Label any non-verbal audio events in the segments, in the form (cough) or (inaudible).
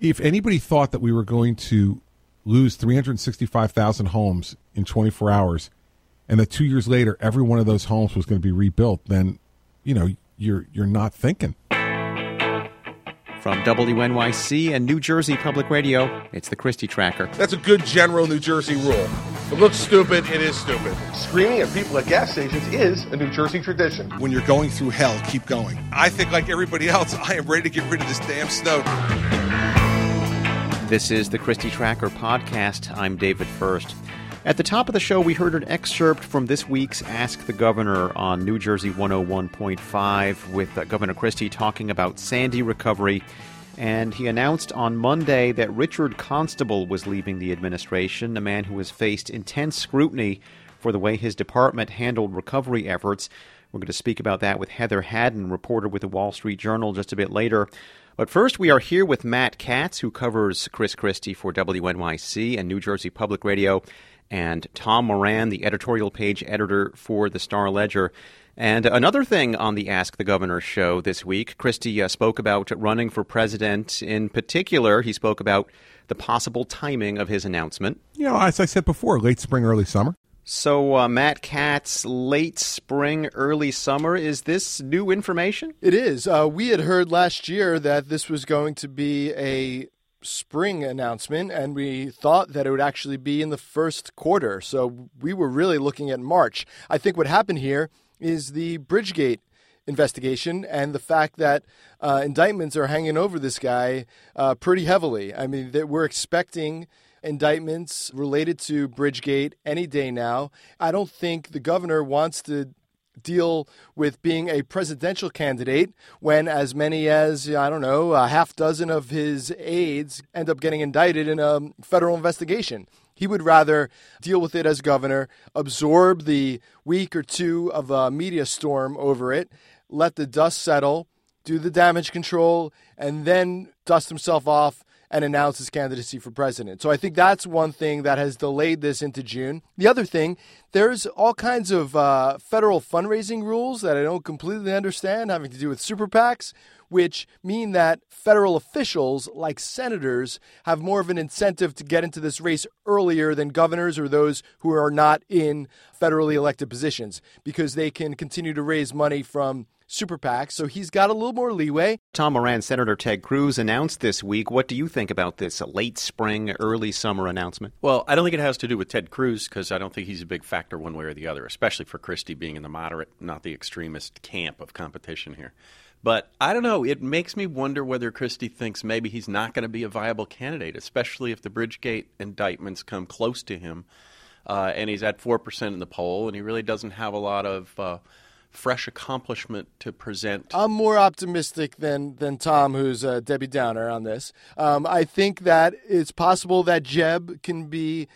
if anybody thought that we were going to lose 365,000 homes in 24 hours and that 2 years later every one of those homes was going to be rebuilt, then you know, you're you're not thinking. From WNYC and New Jersey Public Radio, it's the Christie Tracker. That's a good general New Jersey rule. It looks stupid, it is stupid. Screaming at people at gas stations is a New Jersey tradition. When you're going through hell, keep going. I think, like everybody else, (laughs) I am ready to get rid of this damn snow. This is the Christie Tracker podcast. I'm David Furst. At the top of the show, we heard an excerpt from this week's Ask the Governor on New Jersey 101.5 with uh, Governor Christie talking about Sandy recovery. And he announced on Monday that Richard Constable was leaving the administration, a man who has faced intense scrutiny for the way his department handled recovery efforts. We're going to speak about that with Heather Haddon, reporter with the Wall Street Journal, just a bit later. But first, we are here with Matt Katz, who covers Chris Christie for WNYC and New Jersey Public Radio and Tom Moran, the editorial page editor for the Star Ledger. And another thing on the Ask the Governor show this week, Christie uh, spoke about running for president. In particular, he spoke about the possible timing of his announcement. You know, as I said before, late spring, early summer. So, uh, Matt Katz, late spring, early summer, is this new information? It is. Uh, we had heard last year that this was going to be a spring announcement, and we thought that it would actually be in the first quarter. So we were really looking at March. I think what happened here is the Bridgegate investigation and the fact that uh, indictments are hanging over this guy uh, pretty heavily. I mean, that we're expecting indictments related to Bridgegate any day now. I don't think the governor wants to deal with being a presidential candidate when as many as, I don't know, a half dozen of his aides end up getting indicted in a federal investigation. He would rather deal with it as governor, absorb the week or two of a media storm over it, let the dust settle, do the damage control, and then dust himself off and announce his candidacy for president. So I think that's one thing that has delayed this into June. The other thing, there's all kinds of uh, federal fundraising rules that I don't completely understand having to do with super PACs, which mean that federal officials, like senators, have more of an incentive to get into this race earlier than governors or those who are not in federally elected positions because they can continue to raise money from super PAC, so he's got a little more leeway. Tom Moran, Senator Ted Cruz announced this week. What do you think about this late spring, early summer announcement? Well, I don't think it has to do with Ted Cruz because I don't think he's a big factor one way or the other, especially for Christie being in the moderate, not the extremist camp of competition here. But I don't know. It makes me wonder whether Christie thinks maybe he's not going to be a viable candidate, especially if the Bridgegate indictments come close to him. Uh, and he's at 4% in the poll, and he really doesn't have a lot of. Uh, fresh accomplishment to present. I'm more optimistic than than Tom, who's a Debbie Downer on this. Um, I think that it's possible that Jeb can be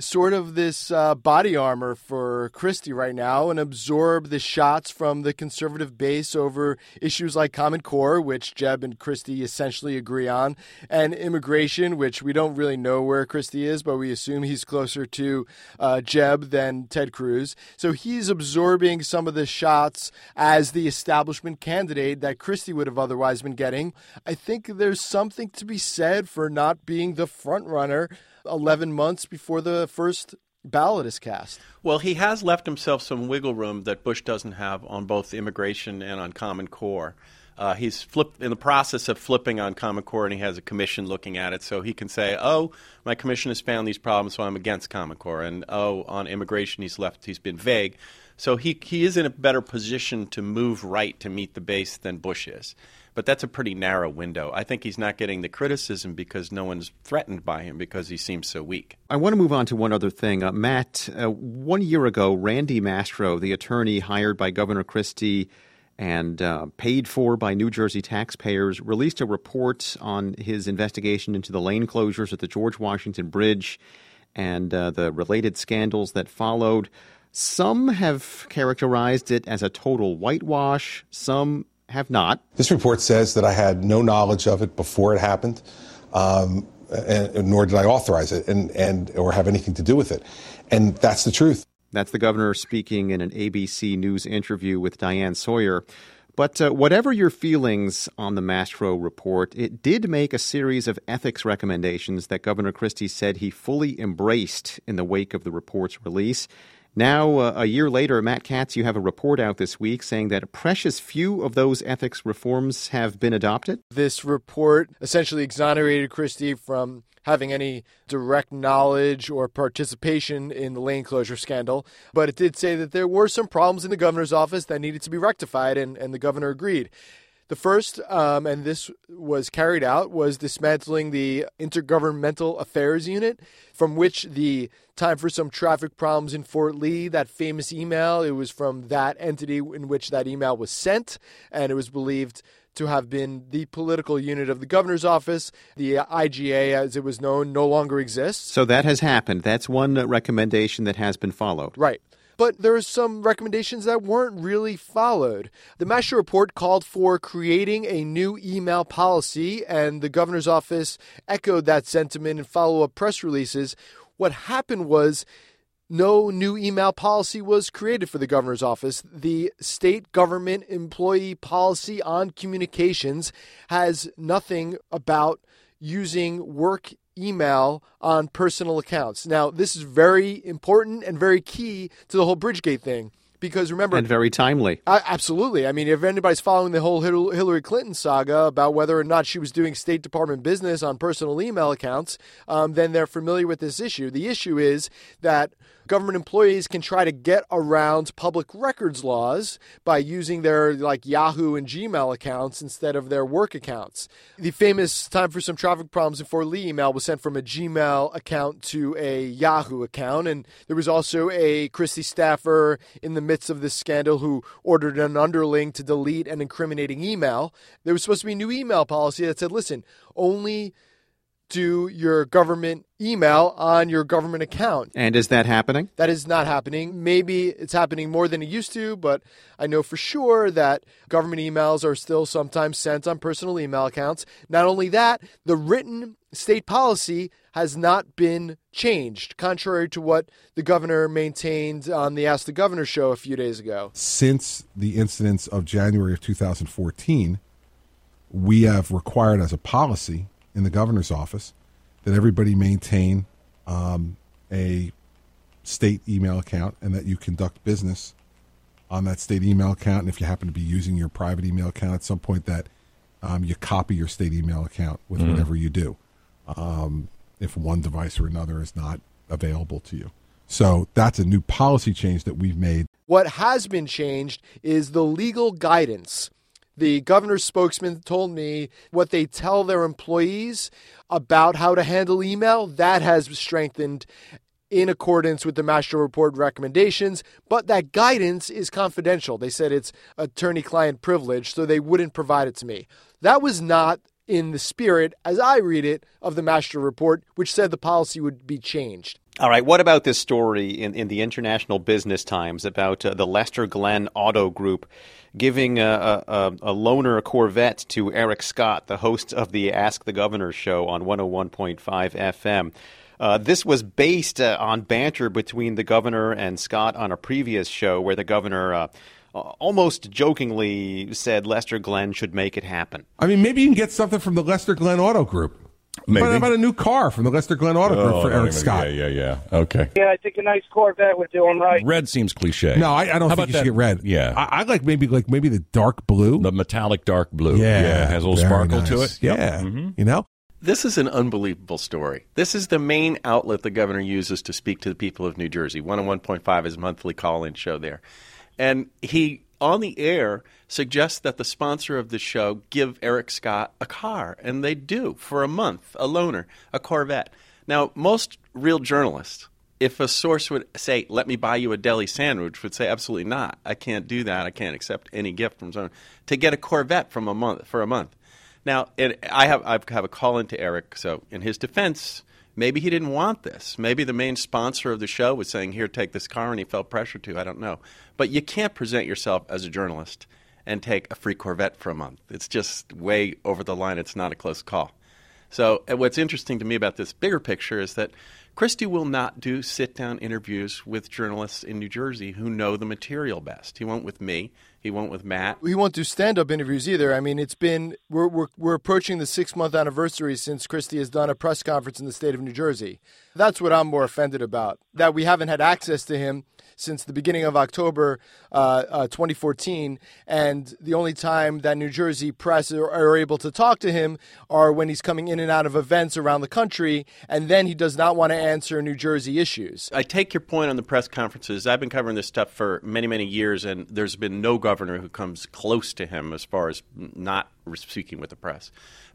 sort of this uh, body armor for Christie right now and absorb the shots from the conservative base over issues like Common Core, which Jeb and Christie essentially agree on, and immigration, which we don't really know where Christie is, but we assume he's closer to uh, Jeb than Ted Cruz. So he's absorbing some of the shots as the establishment candidate that Christie would have otherwise been getting. I think there's something to be said for not being the front runner 11 months before the first ballot is cast. Well, he has left himself some wiggle room that Bush doesn't have on both immigration and on Common Core. Uh, he's flipped in the process of flipping on Common Core, and he has a commission looking at it, so he can say, "Oh, my commission has found these problems, so I'm against Common Core." And oh, on immigration, he's left; he's been vague, so he he is in a better position to move right to meet the base than Bush is but that's a pretty narrow window. I think he's not getting the criticism because no one's threatened by him because he seems so weak. I want to move on to one other thing. Uh, Matt, uh, one year ago, Randy Mastro, the attorney hired by Governor Christie and uh, paid for by New Jersey taxpayers, released a report on his investigation into the lane closures at the George Washington Bridge and uh, the related scandals that followed. Some have characterized it as a total whitewash. Some have not. This report says that I had no knowledge of it before it happened, um, and, nor did I authorize it, and, and or have anything to do with it, and that's the truth. That's the governor speaking in an ABC News interview with Diane Sawyer. But uh, whatever your feelings on the Mastro report, it did make a series of ethics recommendations that Governor Christie said he fully embraced in the wake of the report's release. Now, uh, a year later, Matt Katz, you have a report out this week saying that a precious few of those ethics reforms have been adopted. This report essentially exonerated Christie from having any direct knowledge or participation in the lane closure scandal, but it did say that there were some problems in the governor's office that needed to be rectified, and, and the governor agreed. The first, um, and this was carried out, was dismantling the Intergovernmental Affairs Unit, from which the time for some traffic problems in Fort Lee, that famous email, it was from that entity in which that email was sent, and it was believed to have been the political unit of the governor's office. The IGA, as it was known, no longer exists. So that has happened. That's one recommendation that has been followed. Right but there are some recommendations that weren't really followed. The Mastro report called for creating a new email policy, and the governor's office echoed that sentiment in follow up press releases. What happened was no new email policy was created for the governor's office. The state government employee policy on communications has nothing about using work email on personal accounts. Now, this is very important and very key to the whole Bridgegate thing because remember and very timely. Absolutely. I mean if anybody's following the whole hillary clinton saga about whether or not she was doing state department business on personal email accounts um, then they're familiar with this issue. The issue is that government employees can try to get around public records laws by using their like Yahoo and Gmail accounts instead of their work accounts. The famous time for some traffic problems in Fort Lee email was sent from a Gmail account to a Yahoo account, and there was also a Christie staffer in the midst of this scandal who ordered an underling to delete an incriminating email. There was supposed to be a new email policy that said, listen, only do your government email on your government account. And is that happening? That is not happening. Maybe it's happening more than it used to, but I know for sure that government emails are still sometimes sent on personal email accounts. Not only that, the written state policy has not been changed, contrary to what the governor maintained on the Ask the Governor show a few days ago. Since the incidents of January of 2014, we have required as a policy in the governor's office that everybody maintain um, a state email account and that you conduct business on that state email account. And if you happen to be using your private email account at some point, that um, you copy your state email account with mm. whatever you do, um, if one device or another is not available to you. So that's a new policy change that we've made. What has been changed is the legal guidance the governor's spokesman told me what they tell their employees about how to handle email. That has strengthened in accordance with the Mastro Report recommendations, but that guidance is confidential. They said it's attorney client privilege, so they wouldn't provide it to me. That was not in the spirit, as I read it, of the Mastro Report, which said the policy would be changed. All right. What about this story in, in the International Business Times about uh, the Lester Glenn Auto Group giving a, a, a, loaner Corvette to Eric Scott, the host of the Ask the Governor show on 101.5 FM? Uh, this was based uh, on banter between the governor and Scott on a previous show where the governor uh, almost jokingly said Lester Glenn should make it happen. I mean, maybe you can get something from the Lester Glenn Auto Group. Maybe. How about a new car from the Lester Glenn Auto Group oh, for Eric Scott? Yeah, yeah, yeah. Okay. Yeah, I think a nice Corvette would do him right. Red seems cliche. No, I, I don't How think you that? should get red. Yeah, I, I, like maybe like maybe the dark blue, the metallic dark blue. Yeah, yeah has a little sparkle nice. to it. Yep. Yeah, mm-hmm. you know. This is an unbelievable story. This is the main outlet the governor uses to speak to the people of New Jersey. 101.5 is monthly call-in show there. And he on the air suggests that the sponsor of the show give Eric Scott a car, and they do for a month, a loaner, a Corvette. Now, most real journalists, if a source would say, "Let me buy you a deli sandwich," would say, "Absolutely not. I can't do that. I can't accept any gift from someone to get a Corvette from a month for a month." Now, it, I have I have a call into Eric. So, in his defense, Maybe he didn't want this. Maybe the main sponsor of the show was saying, Here, take this car, and he felt pressure to. I don't know. But you can't present yourself as a journalist and take a free Corvette for a month. It's just way over the line. It's not a close call. So, what's interesting to me about this bigger picture is that Christie will not do sit down interviews with journalists in New Jersey who know the material best. He won't with me. He won't with Matt. He won't do stand up interviews either. I mean, it's been, we're, we're, we're approaching the six month anniversary since Christie has done a press conference in the state of New Jersey. That's what I'm more offended about, that we haven't had access to him since the beginning of October uh, uh, 2014. And the only time that New Jersey press are, are, able to talk to him are when he's coming in and out of events around the country. And then he does not want to answer New Jersey issues. I take your point on the press conferences. I've been covering this stuff for many, many years, and there's been no governor who comes close to him as far as not speaking with the press.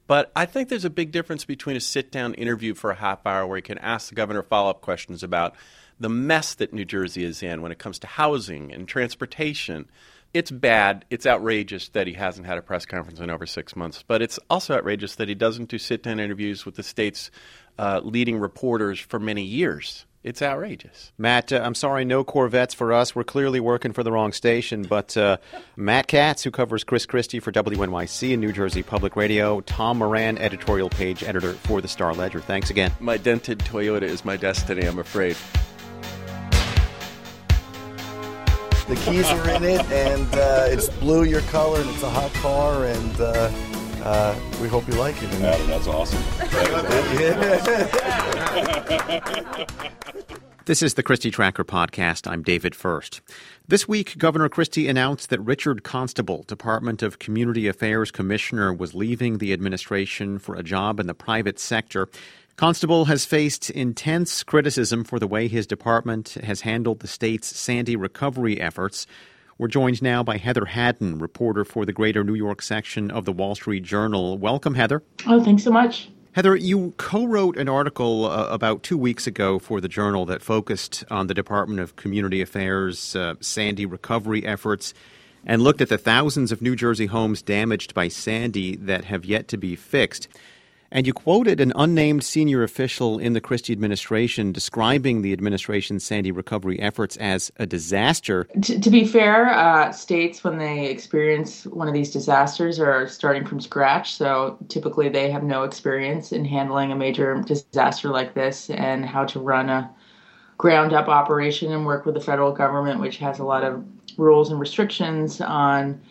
But I think there's a big difference between a sit down interview for a half hour where you can ask the governor follow up questions about the mess that New Jersey is in when it comes to housing and transportation. It's bad. It's outrageous that he hasn't had a press conference in over six months. But it's also outrageous that he doesn't do sit down interviews with the state's uh, leading reporters for many years. It's outrageous. Matt, uh, I'm sorry, no Corvettes for us. We're clearly working for the wrong station. But uh, Matt Katz, who covers Chris Christie for WNYC and New Jersey Public Radio, Tom Moran, editorial page editor for the Star Ledger. Thanks again. My dented Toyota is my destiny, I'm afraid. The keys are in it, and uh, it's blue, your color, and it's a hot car, and uh, uh, we hope you like it. Adam, that's awesome. (laughs) This is the Christie Tracker podcast. I'm David Furst. This week, Governor Christie announced that Richard Constable, Department of Community Affairs Commissioner, was leaving the administration for a job in the private sector. Constable has faced intense criticism for the way his department has handled the state's Sandy recovery efforts. We're joined now by Heather Haddon, reporter for the Greater New York section of the Wall Street Journal. Welcome, Heather. Oh, thanks so much. Heather, you co wrote an article uh, about two weeks ago for the Journal that focused on the Department of Community Affairs uh, Sandy recovery efforts and looked at the thousands of New Jersey homes damaged by Sandy that have yet to be fixed. And you quoted an unnamed senior official in the Christie administration describing the administration's Sandy recovery efforts as a disaster. To, be fair, uh, states, when they experience one of these disasters, are starting from scratch. So typically they have no experience in handling a major disaster like this and how to run a ground up operation and work with the federal government, which has a lot of rules and restrictions on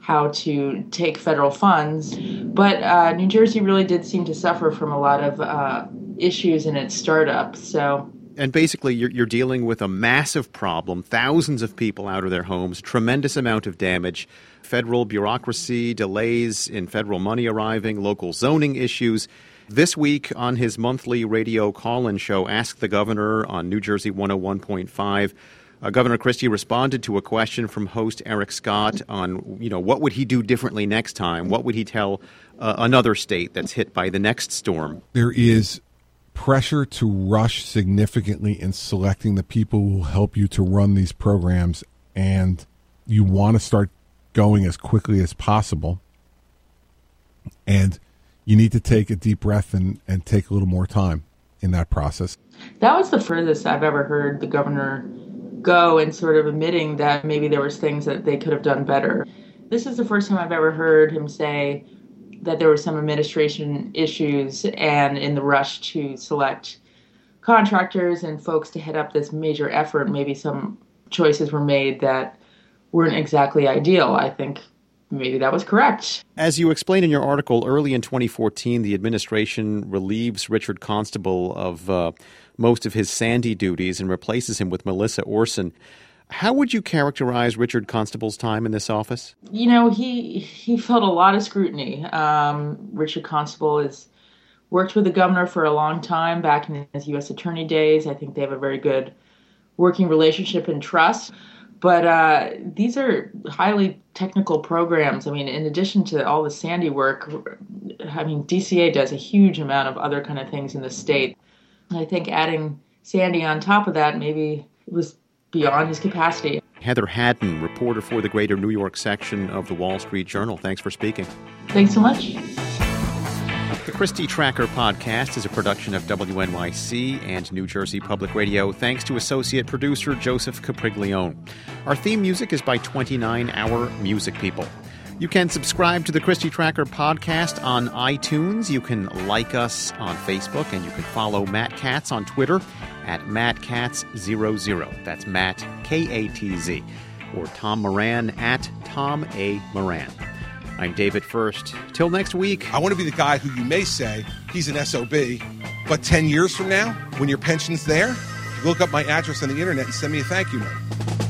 how to take federal funds. But uh, New Jersey really did seem to suffer from a lot of uh, issues in its startup. So. And basically, you're, you're dealing with a massive problem, thousands of people out of their homes, tremendous amount of damage, federal bureaucracy, delays in federal money arriving, local zoning issues. This week on his monthly radio call in show, Ask the Governor on New Jersey 101.5, uh, Governor Christie responded to a question from host Eric Scott on, you know, what would he do differently next time? What would he tell uh, another state that's hit by the next storm? There is pressure to rush significantly in selecting the people who will help you to run these programs, and you want to start going as quickly as possible. And you need to take a deep breath and, and take a little more time in that process. That was the furthest I've ever heard the governor go and sort of admitting that maybe there was things that they could have done better. This is the first time I've ever heard him say that there were some administration issues and in the rush to select contractors and folks to head up this major effort, maybe some choices were made that weren't exactly ideal. I think maybe that was correct. As you explained in your article, early in 2014, the administration relieves Richard Constable of uh, most of his Sandy duties and replaces him with Melissa Orsen. How would you characterize Richard Constable's time in this office? You know, he he felt a lot of scrutiny. Um, Richard Constable has worked with the governor for a long time back in his U.S. attorney days. I think they have a very good working relationship and trust. But uh, these are highly technical programs. I mean, in addition to all the Sandy work, I mean, DCA does a huge amount of other kind of things in the state. I think adding Sandy on top of that maybe was beyond his capacity. Heather Haddon, reporter for the Greater New York section of the Wall Street Journal. Thanks for speaking. Thanks so much. The Christie Tracker podcast is a production of WNYC and New Jersey Public Radio, thanks to associate producer Joseph Capriglione. Our theme music is by 29 Hour Music People. You can subscribe to the Christie Tracker podcast on iTunes. You can like us on Facebook, and you can follow Matt Katz on Twitter at MattKatz00. That's Matt, K A T Z. Or Tom Moran at Tom A. Moran. I'm David Furst. Till next week. I want to be the guy who you may say he's an SOB, but 10 years from now, when your pension's there, look up my address on the internet and send me a thank you note.